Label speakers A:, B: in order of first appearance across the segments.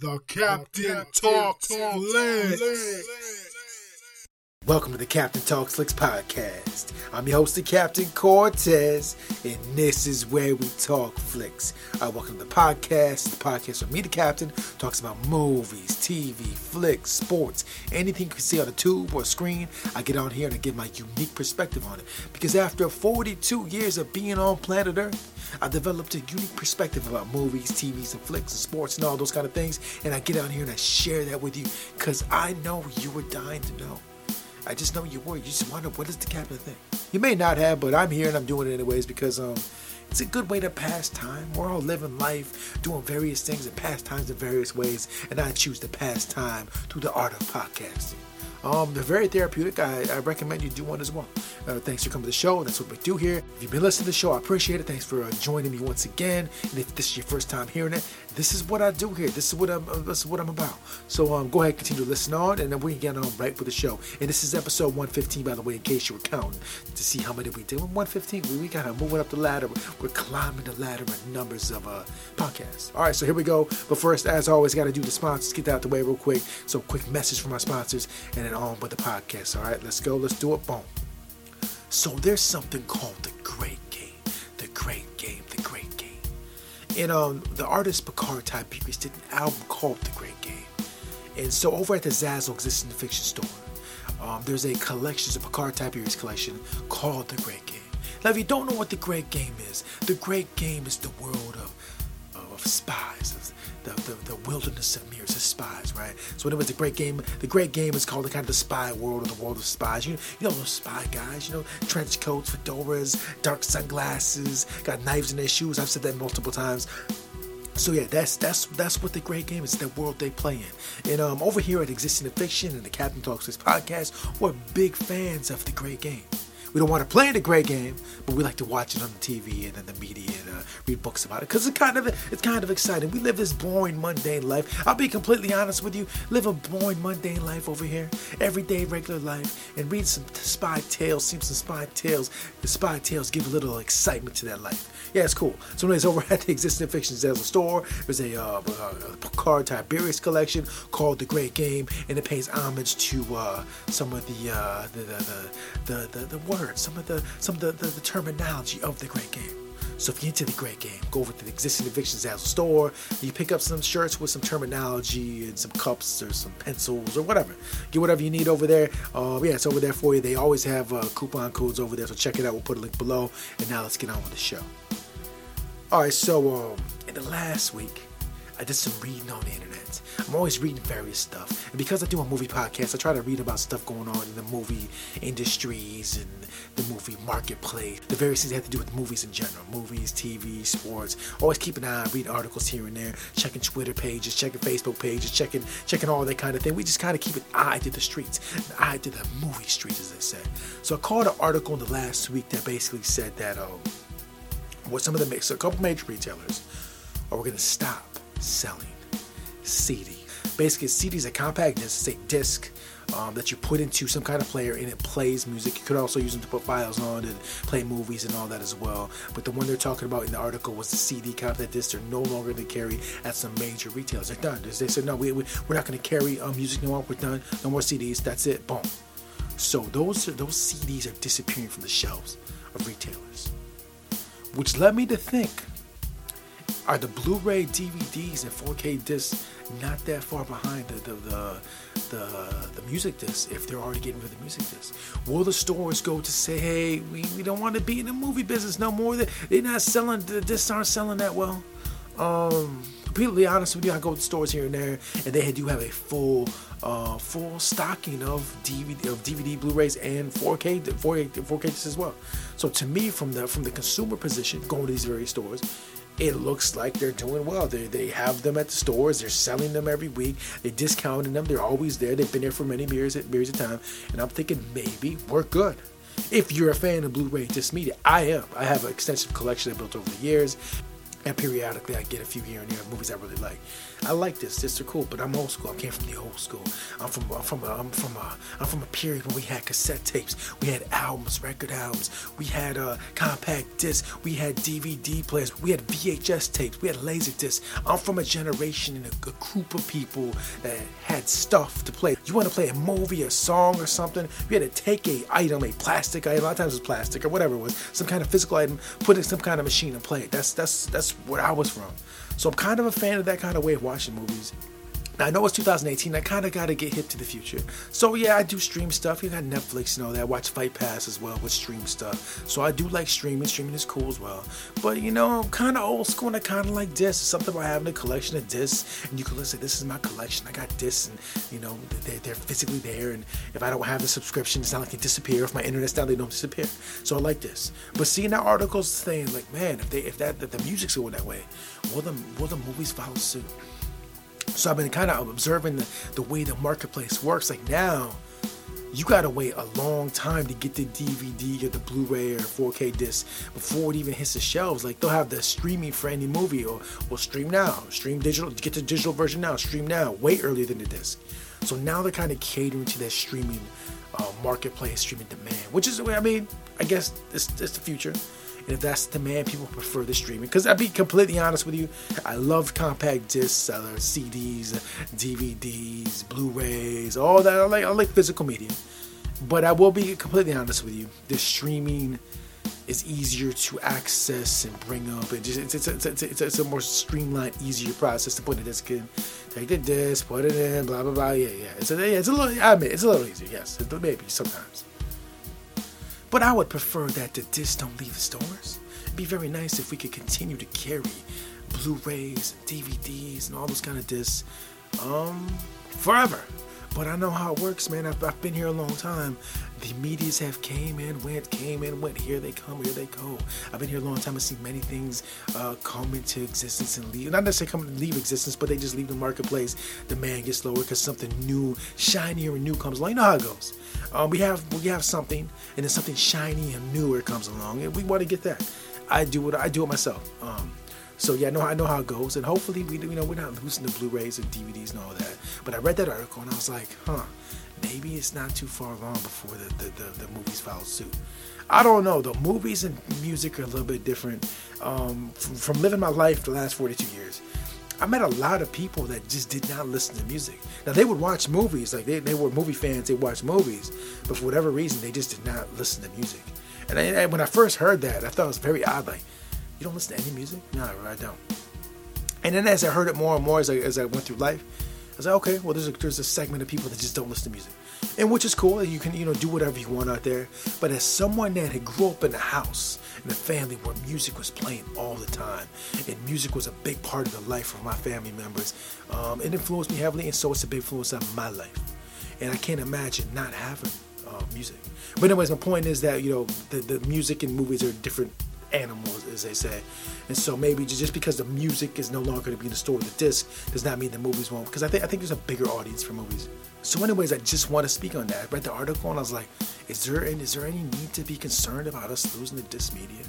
A: The Captain Talks Flicks.
B: Welcome to the Captain Talks Flicks podcast. I'm your host, the Captain Cortez, and this is where we talk flicks. All right, welcome to the podcast. The podcast where me, the Captain, talks about movies, TV, flicks, sports, anything you can see on a tube or a screen. I get on here and I give my unique perspective on it. Because after 42 years of being on planet Earth, I developed a unique perspective about movies, TVs, and flicks, and sports, and all those kind of things. And I get on here and I share that with you because I know you were dying to know. I just know you were. You just wonder what does the captain think. You may not have, but I'm here and I'm doing it anyways because um, it's a good way to pass time. We're all living life, doing various things and pass times in various ways, and I choose to pass time through the art of podcasting. Um, they're very therapeutic. I, I recommend you do one as well. Uh, thanks for coming to the show. That's what we do here. If you've been listening to the show, I appreciate it. Thanks for uh, joining me once again. And if this is your first time hearing it, this is what I do here. This is what I'm. Uh, this is what I'm about. So um, go ahead, continue to listen on, and then we can get on right with the show. And this is episode 115, by the way, in case you were counting to see how many we did. 115. We, we of moving up the ladder. We're climbing the ladder in numbers of uh, podcasts. All right, so here we go. But first, as always, got to do the sponsors. Get that out the way real quick. So quick message from my sponsors, and then on with the podcast. All right, let's go. Let's do it. Boom. So there's something called And um, the artist Picard Tiberius did an album called The Great Game. And so over at the Zazzle Existing Fiction Store, um, there's a collection, a Picard Tiberius collection called The Great Game. Now, if you don't know what the Great Game is, the Great Game is the world of, of spies, of the, the, the wilderness of spies, right? So when it was the Great Game, the Great Game is called the kind of the spy world or the world of spies. You, you know those spy guys, you know, trench coats, fedoras, dark sunglasses, got knives in their shoes. I've said that multiple times. So yeah, that's that's that's what the great game is. The world they play in. And um, over here at Existing in Fiction and the Captain Talks this podcast, we're big fans of the great game. We don't want to play the great game, but we like to watch it on the TV and in the media and uh, read books about it because it's kind of it's kind of exciting. We live this boring, mundane life. I'll be completely honest with you. Live a boring, mundane life over here, everyday, regular life, and read some spy tales. See some spy tales. The spy tales give a little excitement to that life. Yeah, it's cool. So, anyways, over at the Existing Fiction Zazzle store, there's a, uh, a Picard Tiberius collection called The Great Game, and it pays homage to uh, some of the, uh, the, the, the, the, the words, some of the some of the, the, the terminology of the Great Game. So if you're into the great game, go over to the existing Fiction Zazzle store. You pick up some shirts with some terminology and some cups or some pencils or whatever. Get whatever you need over there. Uh, yeah, it's over there for you. They always have uh, coupon codes over there, so check it out. We'll put a link below. And now let's get on with the show. All right, so um, in the last week, I did some reading on the internet. I'm always reading various stuff, and because I do a movie podcast, I try to read about stuff going on in the movie industries and the movie marketplace, the various things that have to do with movies in general, movies, TV, sports. Always keep an eye, read articles here and there, checking Twitter pages, checking Facebook pages, checking checking all that kind of thing. We just kind of keep an eye to the streets, an eye to the movie streets, as they say. So I caught an article in the last week that basically said that um, what some of the so a couple major retailers are we're going to stop selling CD. Basically, CD is a compact disc, it's a disc um, that you put into some kind of player and it plays music. You could also use them to put files on and play movies and all that as well. But the one they're talking about in the article was the CD compact. They're no longer going to carry at some major retailers. They're done. They said, no, we, we, are not going to carry um, music no more. We're done. No more CDs. That's it. Boom. So those, those CDs are disappearing from the shelves of retailers. Which led me to think are the Blu-ray DVDs and 4K discs not that far behind the the, the the, the music discs if they're already getting rid of the music discs? Will the stores go to say, hey, we, we don't want to be in the movie business no more? They're not selling the discs aren't selling that well. Um, completely honest with you, I go to stores here and there, and they do have a full, uh, full stocking of DVD, of DVD, Blu-rays, and 4K, 4K, 4K discs as well. So to me, from the from the consumer position, going to these various stores, it looks like they're doing well. They, they have them at the stores. They're selling them every week. They're discounting them. They're always there. They've been there for many years, years of time. And I'm thinking maybe we're good. If you're a fan of Blu-ray disc media, I am. I have an extensive collection I built over the years, and periodically I get a few here and there movies I really like. I like this. This are cool, but I'm old school. I came from the old school. I'm from I'm from a, I'm from a, I'm from a period when we had cassette tapes, we had albums, record albums, we had uh, compact discs, we had DVD players, we had VHS tapes, we had laser discs. I'm from a generation and a, a group of people that had stuff to play. You want to play a movie, a song, or something? You had to take a item, a plastic item. A lot of times it was plastic or whatever it was, some kind of physical item, put it in some kind of machine and play it. That's that's that's where I was from. So I'm kind of a fan of that kind of way of watching movies. Now, I know it's 2018. I kind of got to get hip to the future. So yeah, I do stream stuff. You got Netflix and all that. I watch Fight Pass as well with stream stuff. So I do like streaming. Streaming is cool as well. But you know, I'm kind of old school and I kind of like discs. Something about having a collection of discs and you can listen. This is my collection. I got discs and you know they're, they're physically there. And if I don't have the subscription, it's not like they disappear. If my internet's down, they don't disappear. So I like this. But seeing that articles saying like, man, if they if that if the music's going that way, will the will the movies follow suit? So I've been kind of observing the, the way the marketplace works. Like now, you gotta wait a long time to get the DVD or the Blu-ray or 4K disc before it even hits the shelves. Like they'll have the streaming for any movie, or well, stream now, stream digital, get the digital version now, stream now, way earlier than the disc. So now they're kind of catering to that streaming uh, marketplace, streaming demand, which is, I mean, I guess it's, it's the future. And if that's the demand, people prefer the streaming. Because I'll be completely honest with you, I love compact discs, I love CDs, DVDs, Blu-rays, all that. I like, I like physical media. But I will be completely honest with you, the streaming is easier to access and bring up. It just, it's, it's, it's, it's, it's a more streamlined, easier process to put a disc in. Take the disc, put it in, blah blah blah. Yeah, yeah. It's a, yeah, it's a little. I admit, it's a little easier. Yes, maybe sometimes. But I would prefer that the discs don't leave the stores. It'd be very nice if we could continue to carry Blu-rays DVDs and all those kind of discs um, forever. But I know how it works, man. I've, I've been here a long time. The medias have came and went, came and went. Here they come, here they go. I've been here a long time. I've seen many things uh, come into existence and leave. Not necessarily come and leave existence, but they just leave the marketplace. Demand gets lower because something new, shinier and new comes along. You know how it goes. Um, we have we have something, and then something shiny and newer comes along, and we want to get that. I do it. I do it myself. Um, so yeah, I know I know how it goes, and hopefully we you know we're not losing the Blu-rays and DVDs and all that. But I read that article and I was like, huh, maybe it's not too far along before the the, the, the movies follow suit. I don't know. The movies and music are a little bit different. Um, from, from living my life the last 42 years, I met a lot of people that just did not listen to music. Now they would watch movies, like they, they were movie fans, they watched movies, but for whatever reason they just did not listen to music. And, I, and when I first heard that, I thought it was very odd. Like, you don't listen to any music? No, I don't. And then as I heard it more and more as I, as I went through life, I was like, okay, well, there's a, there's a segment of people that just don't listen to music, and which is cool. You can you know do whatever you want out there. But as someone that had grew up in a house in a family where music was playing all the time, and music was a big part of the life of my family members, um, it influenced me heavily, and so it's a big influence on my life. And I can't imagine not having uh, music. But anyways, my point is that you know the, the music and movies are different animals, as they say. And so maybe just because the music is no longer going to be in the store the disc does not mean the movies won't. Because I think I think there's a bigger audience for movies. So, anyways, I just want to speak on that. I read the article and I was like, is there is there any need to be concerned about us losing the disc media?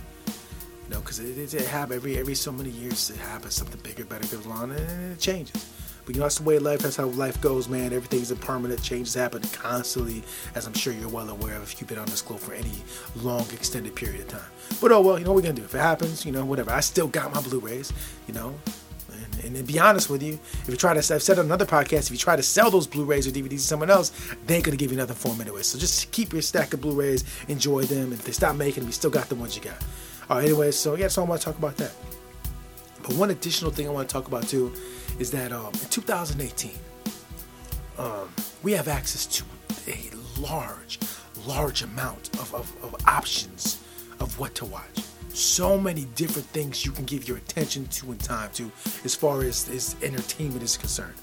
B: Know, because it, it, it happens every every so many years. It happens something bigger, better goes on, and it changes. But you know, that's the way life. That's how life goes, man. Everything's impermanent. Changes happen constantly, as I'm sure you're well aware of if you've been on this globe for any long, extended period of time. But oh well, you know what we're gonna do. If it happens, you know, whatever. I still got my Blu-rays, you know. And, be honest with you, if you try to, I've said on another podcast, if you try to sell those Blu-rays or DVDs to someone else, they ain't gonna give you nothing for them anyway. So just keep your stack of Blu-rays, enjoy them. And if they stop making them, you still got the ones you got. All right. Anyways, so yeah, so I want to talk about that. But one additional thing I want to talk about too is that um, in 2018, um, we have access to a large, large amount of, of, of options of what to watch. So many different things you can give your attention to and time to as far as, as entertainment is concerned.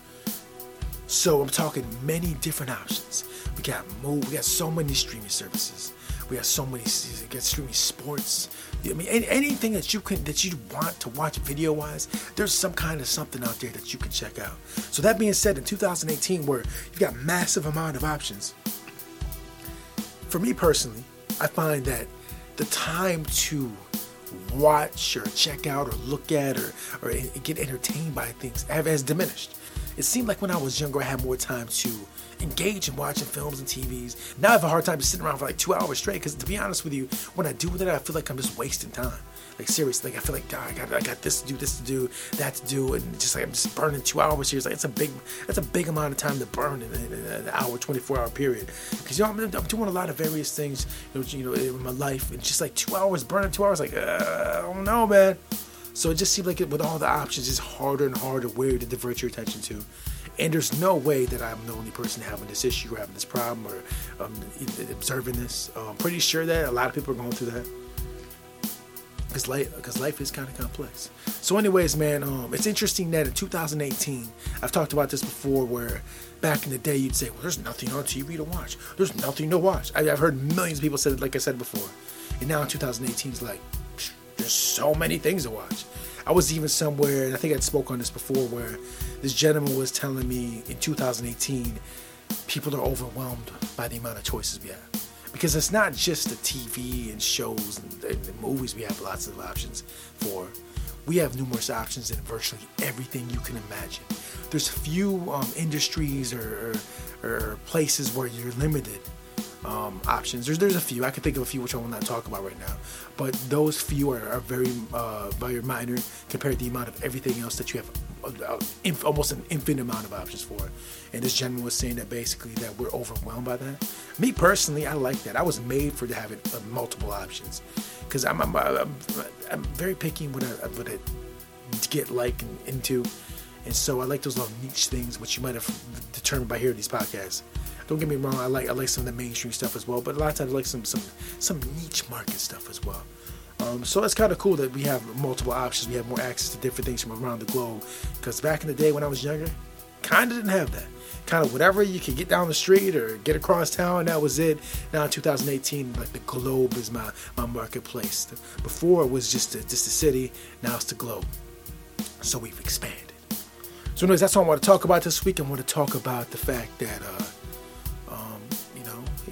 B: So I'm talking many different options. We got move, we got so many streaming services. We have so many we got streaming sports. I mean, anything that you can that you want to watch video wise, there's some kind of something out there that you can check out. So that being said, in 2018, where you've got massive amount of options, for me personally, I find that the time to watch or check out or look at or, or get entertained by things has diminished. It seemed like when I was younger, I had more time to engage in watching films and TVs. Now I have a hard time just sitting around for like two hours straight because, to be honest with you, when I do that, I feel like I'm just wasting time. Like seriously, like I feel like God, I got I got this to do, this to do, that to do, and just like I'm just burning two hours here. It's like it's a big that's a big amount of time to burn in, in, in an hour, 24 hour period. Because you know I'm, I'm, doing a lot of various things, you know, you know, in my life, and just like two hours burning two hours, like uh, I don't know, man. So it just seemed like it, with all the options, it's harder and harder where to divert your attention to. And there's no way that I'm the only person having this issue or having this problem or um, observing this. I'm pretty sure that a lot of people are going through that. Because life, because life is kind of complex. So, anyways, man, um, it's interesting that in 2018, I've talked about this before, where back in the day you'd say, "Well, there's nothing on TV to watch. There's nothing to watch." I, have heard millions of people say it, like I said before, and now in 2018, it's like, there's so many things to watch. I was even somewhere, and I think I'd spoke on this before, where this gentleman was telling me in 2018, people are overwhelmed by the amount of choices we have. Because it's not just the TV and shows and, and the movies we have lots of options for. We have numerous options in virtually everything you can imagine. There's few um, industries or, or, or places where you're limited um, options. There's there's a few. I can think of a few which I will not talk about right now, but those few are, are very uh, very minor compared to the amount of everything else that you have. Uh, uh almost an infinite amount of options for. And this gentleman was saying that basically that we're overwhelmed by that. Me personally, I like that. I was made for having uh, multiple options because I'm, I'm, I'm, I'm very picky what I, what I get like and into. And so I like those little niche things, which you might have determined by hearing these podcasts. Don't get me wrong, I like I like some of the mainstream stuff as well, but a lot of times I like some some some niche market stuff as well. Um, so it's kind of cool that we have multiple options. We have more access to different things from around the globe. Because back in the day when I was younger, kind of didn't have that. Kind of whatever you could get down the street or get across town, that was it. Now in 2018, like the globe is my my marketplace. Before it was just a, just a city. Now it's the globe. So we've expanded. So anyways, that's all I want to talk about this week. I want to talk about the fact that. Uh,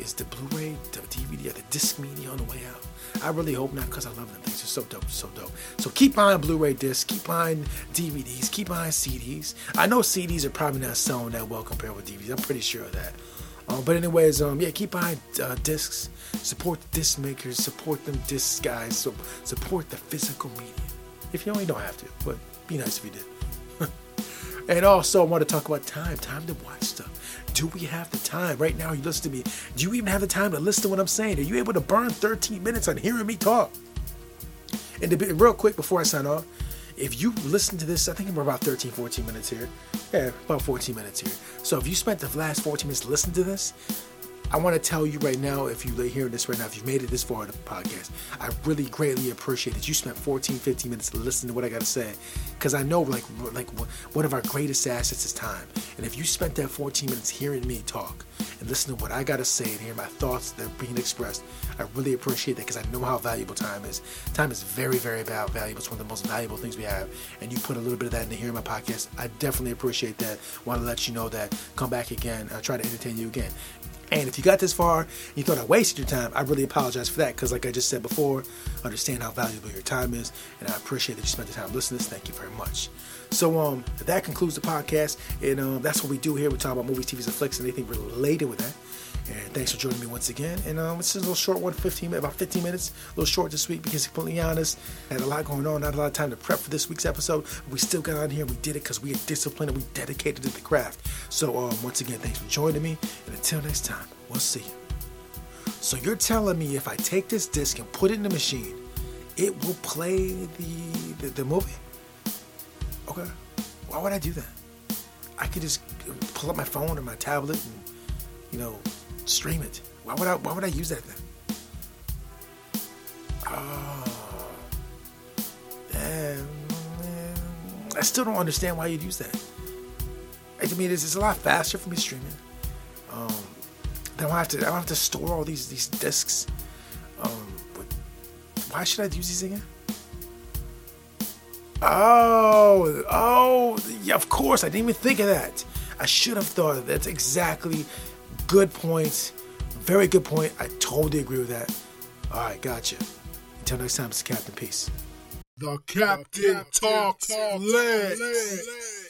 B: is the Blu-ray, the DVD, or the disc media on the way out? I really hope not because I love them things. They're so dope, so dope. So keep buying Blu-ray discs, keep buying DVDs, keep buying CDs. I know CDs are probably not selling that well compared with DVDs. I'm pretty sure of that. Um, but anyways, um, yeah, keep buying uh, discs. Support the disc makers. Support them disc guys. So support the physical media. If you don't, you don't have to. But be nice if you did. and also, I want to talk about time. Time to watch stuff do we have the time? Right now, you listen to me. Do you even have the time to listen to what I'm saying? Are you able to burn 13 minutes on hearing me talk? And to be real quick before I sign off, if you listen to this, I think we're about 13, 14 minutes here. Yeah, about 14 minutes here. So if you spent the last 14 minutes listening to this, I want to tell you right now, if you're hearing this right now, if you've made it this far in the podcast, I really greatly appreciate that you spent 14, 15 minutes listening to what I got to say. Because I know, like, like one of our greatest assets is time. And if you spent that 14 minutes hearing me talk and listening to what I got to say and hearing my thoughts that are being expressed, I really appreciate that because I know how valuable time is. Time is very, very valuable. It's one of the most valuable things we have. And you put a little bit of that into hearing my podcast. I definitely appreciate that. Want to let you know that. Come back again. I'll try to entertain you again. And if you got this far you thought I wasted your time, I really apologize for that because, like I just said before, understand how valuable your time is, and I appreciate that you spent the time listening. Thank you very much. So, um, that concludes the podcast, and um, that's what we do here. We talk about movies, TVs, and flicks, and anything related with that. And thanks for joining me once again. And um, this is a little short one, 15 minutes, about 15 minutes, a little short this week because, completely honest, I had a lot going on, not a lot of time to prep for this week's episode. We still got on here. We did it because we are disciplined and we dedicated to the craft. So, um, once again, thanks for joining me. And until next time, we'll see you. So, you're telling me if I take this disc and put it in the machine, it will play the, the, the movie? Okay. Why would I do that? I could just pull up my phone or my tablet and, you know, stream it. Why would I? Why would I use that then? Oh, damn, I still don't understand why you'd use that. I mean, it's, it's a lot faster for me streaming. Um, I don't have to. I don't have to store all these these discs. Um, but why should I use these again? Oh, oh, yeah, of course. I didn't even think of that. I should have thought of that. That's exactly Good point. Very good point. I totally agree with that. All right, gotcha. Until next time, it's Captain Peace.
A: The Captain Talks Flicks.